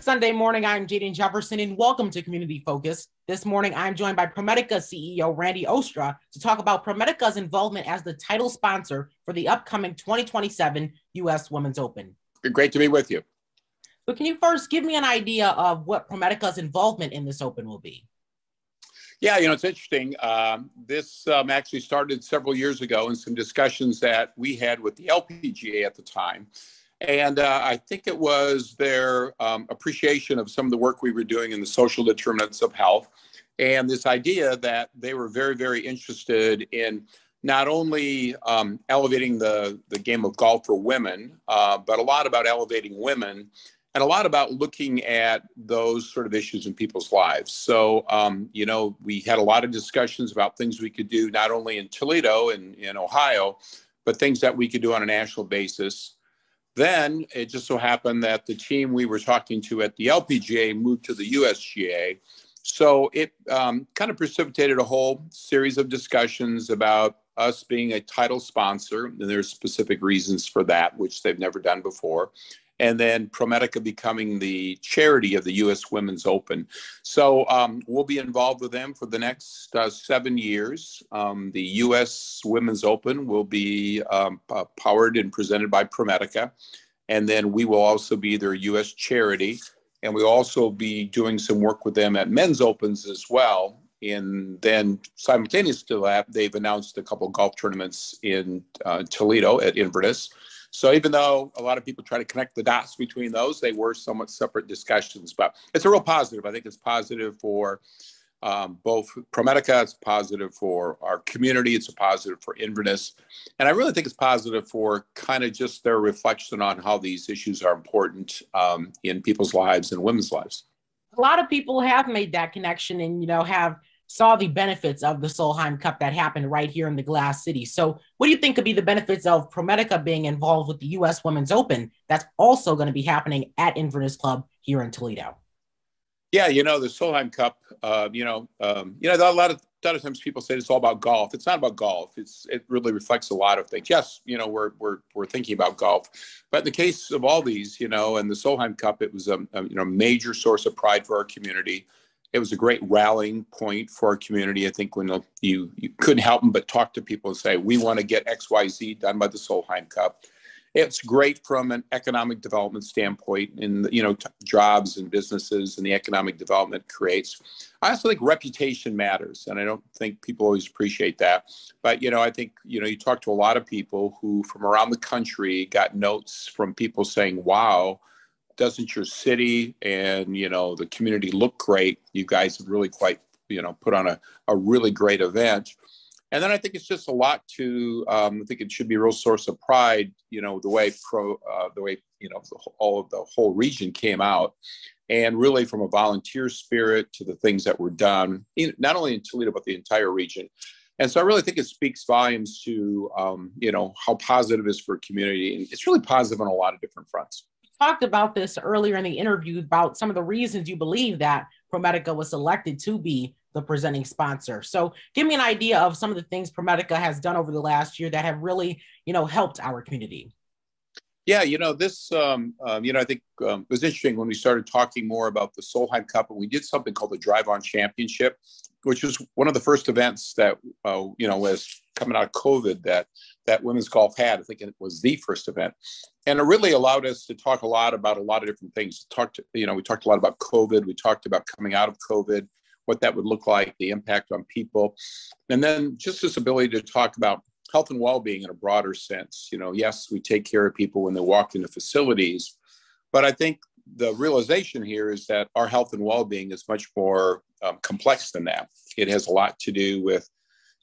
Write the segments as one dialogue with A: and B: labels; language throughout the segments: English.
A: Good Sunday morning. I'm Jaden Jefferson, and welcome to Community Focus. This morning, I'm joined by ProMedica CEO Randy Oostra to talk about ProMedica's involvement as the title sponsor for the upcoming 2027 U.S. Women's Open.
B: Great to be with you.
A: So, can you first give me an idea of what ProMedica's involvement in this Open will be?
B: Yeah, you know, it's interesting. Um, this um, actually started several years ago in some discussions that we had with the LPGA at the time. And uh, I think it was their um, appreciation of some of the work we were doing in the social determinants of health and this idea that they were very, very interested in not only um, elevating the, the game of golf for women, uh, but a lot about elevating women and a lot about looking at those sort of issues in people's lives. So, um, you know, we had a lot of discussions about things we could do not only in Toledo and in Ohio, but things that we could do on a national basis. Then it just so happened that the team we were talking to at the LPGA moved to the USGA. So it um, kind of precipitated a whole series of discussions about us being a title sponsor, and there's specific reasons for that, which they've never done before and then ProMedica becoming the charity of the U.S. Women's Open. So um, we'll be involved with them for the next uh, seven years. Um, the U.S. Women's Open will be um, uh, powered and presented by ProMedica, and then we will also be their U.S. charity, and we'll also be doing some work with them at Men's Opens as well. And then simultaneous to that, they've announced a couple golf tournaments in uh, Toledo at Inverness so even though a lot of people try to connect the dots between those, they were somewhat separate discussions. But it's a real positive. I think it's positive for um, both ProMedica, it's positive for our community, it's a positive for Inverness. And I really think it's positive for kind of just their reflection on how these issues are important um, in people's lives and women's lives.
A: A lot of people have made that connection and, you know, have saw the benefits of the Solheim Cup that happened right here in the Glass City. So, what do you think could be the benefits of ProMedica being involved with the U.S. Women's Open that's also going to be happening at Inverness Club here in Toledo?
B: Yeah, you know the Solheim Cup. Uh, you know, um, you know a lot of a lot of times people say it's all about golf. It's not about golf. It's it really reflects a lot of things. Yes, you know we're we're we're thinking about golf, but in the case of all these, you know, and the Solheim Cup, it was a, a you know major source of pride for our community it was a great rallying point for our community. I think when you, you couldn't help them but talk to people and say, we want to get X, Y, Z done by the Solheim Cup. It's great from an economic development standpoint in you know t- jobs and businesses and the economic development creates. I also think reputation matters, and I don't think people always appreciate that. But you know, I think you know you talk to a lot of people who from around the country got notes from people saying, "Wow." Doesn't your city and you know the community look great? You guys have really quite you know put on a, a really great event. And then i think it's just a lot to um, i think it should be a real source of pride you know the way pro uh, the way you know the, all of the whole region came out. And really from a volunteer spirit to the things that were done in, not only in toledo but the entire region. And so I really think it speaks volumes to, um, you know, how positive it is for a community. And it's really positive on a lot of different fronts
A: talked about this earlier in the interview about some of the reasons you believe that ProMedica was selected to be the presenting sponsor. So give me an idea of some of the things ProMedica has done over the last year that have really, you know, helped our community.
B: Yeah, you know, this, um, um, you know, I think um, it was interesting when we started talking more about the Solheim Cup and we did something called the Drive On Championship, which was one of the first events that, uh, you know, was coming out of COVID that that women's golf had. I think it was the first event and it really allowed us to talk a lot about a lot of different things. Talked, you know, we talked a lot about COVID. We talked about coming out of COVID, what that would look like, the impact on people, and then just this ability to talk about health and well-being in a broader sense. You know, yes, we take care of people when they walk into facilities, but I think the realization here is that our health and well-being is much more um, complex than that. It has a lot to do with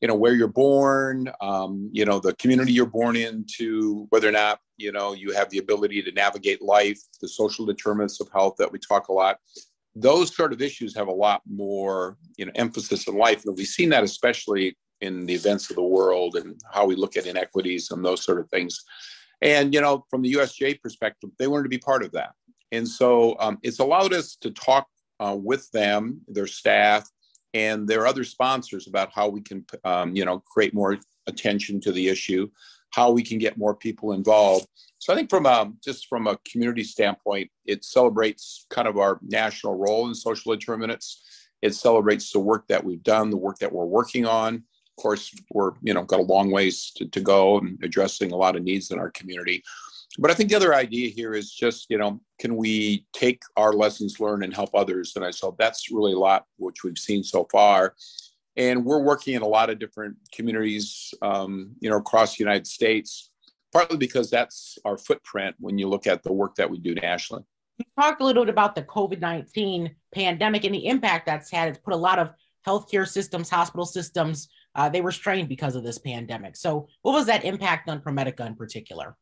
B: you know where you're born um, you know the community you're born into whether or not you know you have the ability to navigate life the social determinants of health that we talk a lot. Those sort of issues have a lot more you know emphasis in life and we've seen that especially in the events of the world and how we look at inequities and those sort of things. And you know from the usga perspective they wanted to be part of that. And so um, it's allowed us to talk uh, with them their staff and there are other sponsors about how we can um, you know create more attention to the issue how we can get more people involved So I think from a, just from a community standpoint, it celebrates kind of our national role in social determinants. It celebrates the work that we've done, the work that we're working on. Of course, we're you know got a long ways to, to go and addressing a lot of needs in our community. But I think the other idea here is just you know can we take our lessons learned and help others? And I saw that's really a lot which we've seen so far. And we're working in a lot of different communities, um, you know, across the United States partly because that's our footprint when you look at the work that we do nationally.
A: You talked a little bit about the COVID 19 pandemic and the impact that's had. It's put a lot of healthcare systems, hospital systems, uh, they were strained because of this pandemic. So, what was that impact on ProMedica in particular?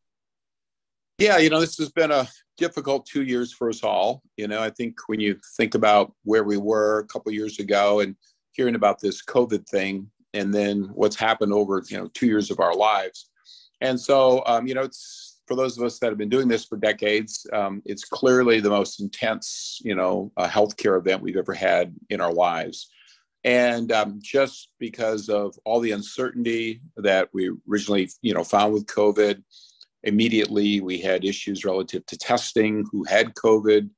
B: Yeah, you know, this has been a difficult two years for us all. You know, I think when you think about where we were a couple years ago and hearing about this COVID thing, and then what's happened over, you know, two years of our lives, and so, um, you know, it's for those of us that have been doing this for decades, um, it's clearly the most intense, you know, uh, healthcare event we've ever had in our lives. And um, just because of all the uncertainty that we originally, you know, found with COVID, immediately we had issues relative to testing, who had COVID.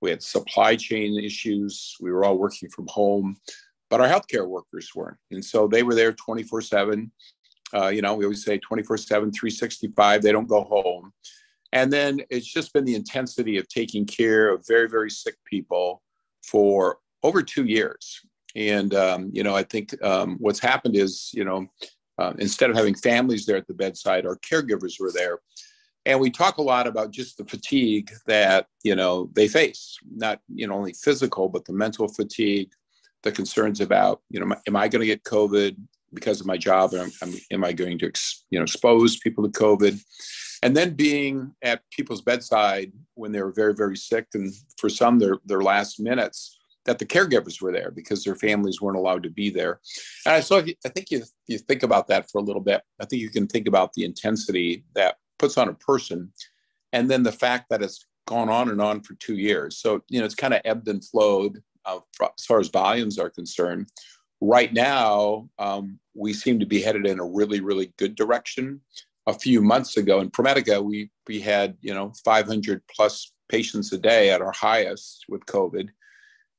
B: We had supply chain issues. We were all working from home, but our healthcare workers weren't. And so they were there 24 7 uh, you know, we always say 24 7, 365, they don't go home. And then it's just been the intensity of taking care of very, very sick people for over two years. And, um, you know, I think um, what's happened is, you know, uh, instead of having families there at the bedside, our caregivers were there. And we talk a lot about just the fatigue that, you know, they face, not, you know, only physical, but the mental fatigue, the concerns about, you know, am I going to get COVID? because of my job, am, am I going to you know expose people to COVID? And then being at people's bedside when they were very very sick, and for some their their last minutes, that the caregivers were there because their families weren't allowed to be there. And so I think you you think about that for a little bit. I think you can think about the intensity that puts on a person, and then the fact that it's gone on and on for two years. So you know it's kind of ebbed and flowed uh, as far as volumes are concerned right now, um, we seem to be headed in a really, really good direction. A few months ago in ProMedica, we we had you know 500 plus patients a day at our highest with COVID,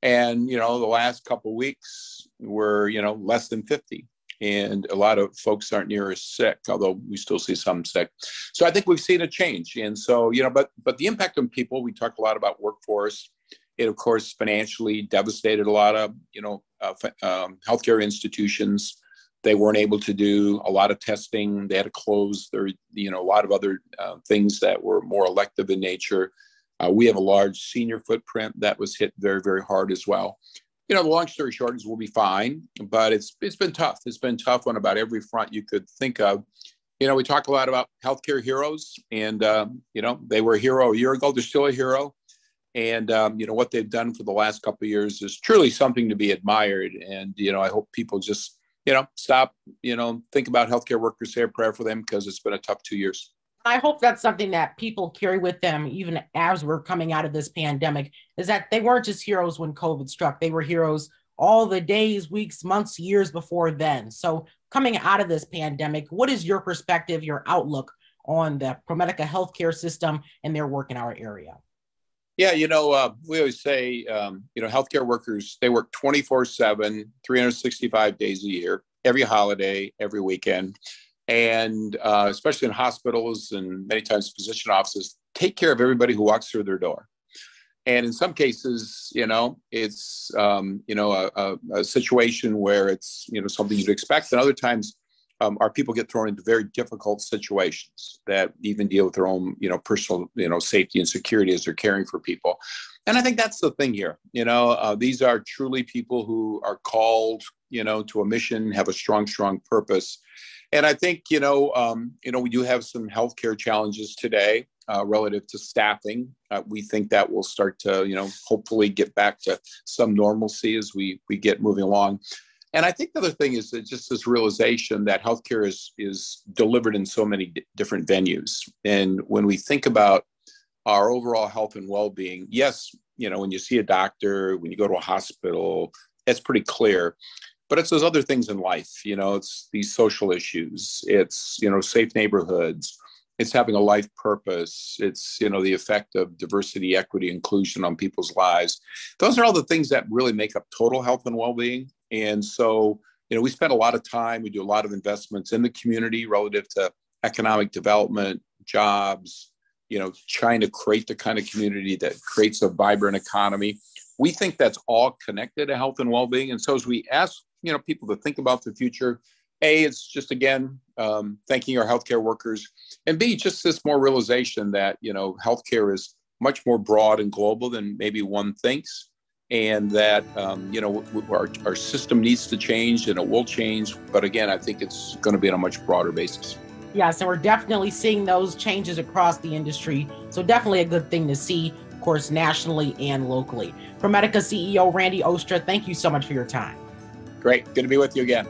B: and you know the last couple weeks were you know less than 50, and a lot of folks aren't near as sick, although we still see some sick. So I think we've seen a change, and so you know, but but the impact on people. We talk a lot about workforce. It of course financially devastated a lot of you know uh, um, healthcare institutions. They weren't able to do a lot of testing. They had to close their, you know, a lot of other uh, things that were more elective in nature. Uh, we have a large senior footprint that was hit very, very hard as well. You know, the long story short is we'll be fine, but it's it's been tough. It's been tough on about every front you could think of. You know, we talk a lot about healthcare heroes, and um, you know they were a hero a year ago. They're still a hero and um, you know what they've done for the last couple of years is truly something to be admired and you know i hope people just you know stop you know think about healthcare workers say a prayer for them because it's been a tough two years
A: i hope that's something that people carry with them even as we're coming out of this pandemic is that they weren't just heroes when covid struck. They were heroes all the days weeks months years before then. So coming out of this pandemic what is your perspective your outlook on the promedica healthcare system and their work in our area?
B: Yeah, you know, uh, we always say, um, you know, healthcare workers, they work 24 7, 365 days a year, every holiday, every weekend. And uh, especially in hospitals and many times physician offices, take care of everybody who walks through their door. And in some cases, you know, it's, um, you know, a, a, a situation where it's, you know, something you'd expect. And other times, um, our people get thrown into very difficult situations that even deal with their own, you know, personal, you know, safety and security as they're caring for people. And I think that's the thing here. You know, uh, these are truly people who are called, you know, to a mission, have a strong, strong purpose. And I think, you know, um, you know, we do have some healthcare challenges today uh, relative to staffing. Uh, we think that will start to, you know, hopefully get back to some normalcy as we we get moving along. And I think the other thing is just this realization that healthcare is is delivered in so many d- different venues. And when we think about our overall health and well-being, yes, you know, when you see a doctor, when you go to a hospital, it's pretty clear. But it's those other things in life, you know, it's these social issues, it's, you know, safe neighborhoods, it's having a life purpose it's you know the effect of diversity equity inclusion on people's lives those are all the things that really make up total health and well-being and so you know we spend a lot of time we do a lot of investments in the community relative to economic development jobs you know trying to create the kind of community that creates a vibrant economy. We think that's all connected to health and well-being. And so as we ask you know people to think about the future a, it's just again um, thanking our healthcare workers, and B, just this more realization that you know healthcare is much more broad and global than maybe one thinks, and that um, you know our, our system needs to change and it will change. But again, I think it's going to be on a much broader basis.
A: Yes, and we're definitely seeing those changes across the industry. So definitely a good thing to see, of course, nationally and locally. ProMedica CEO Randy Oostra thank you so much for your time.
B: Great. Good to be with you again.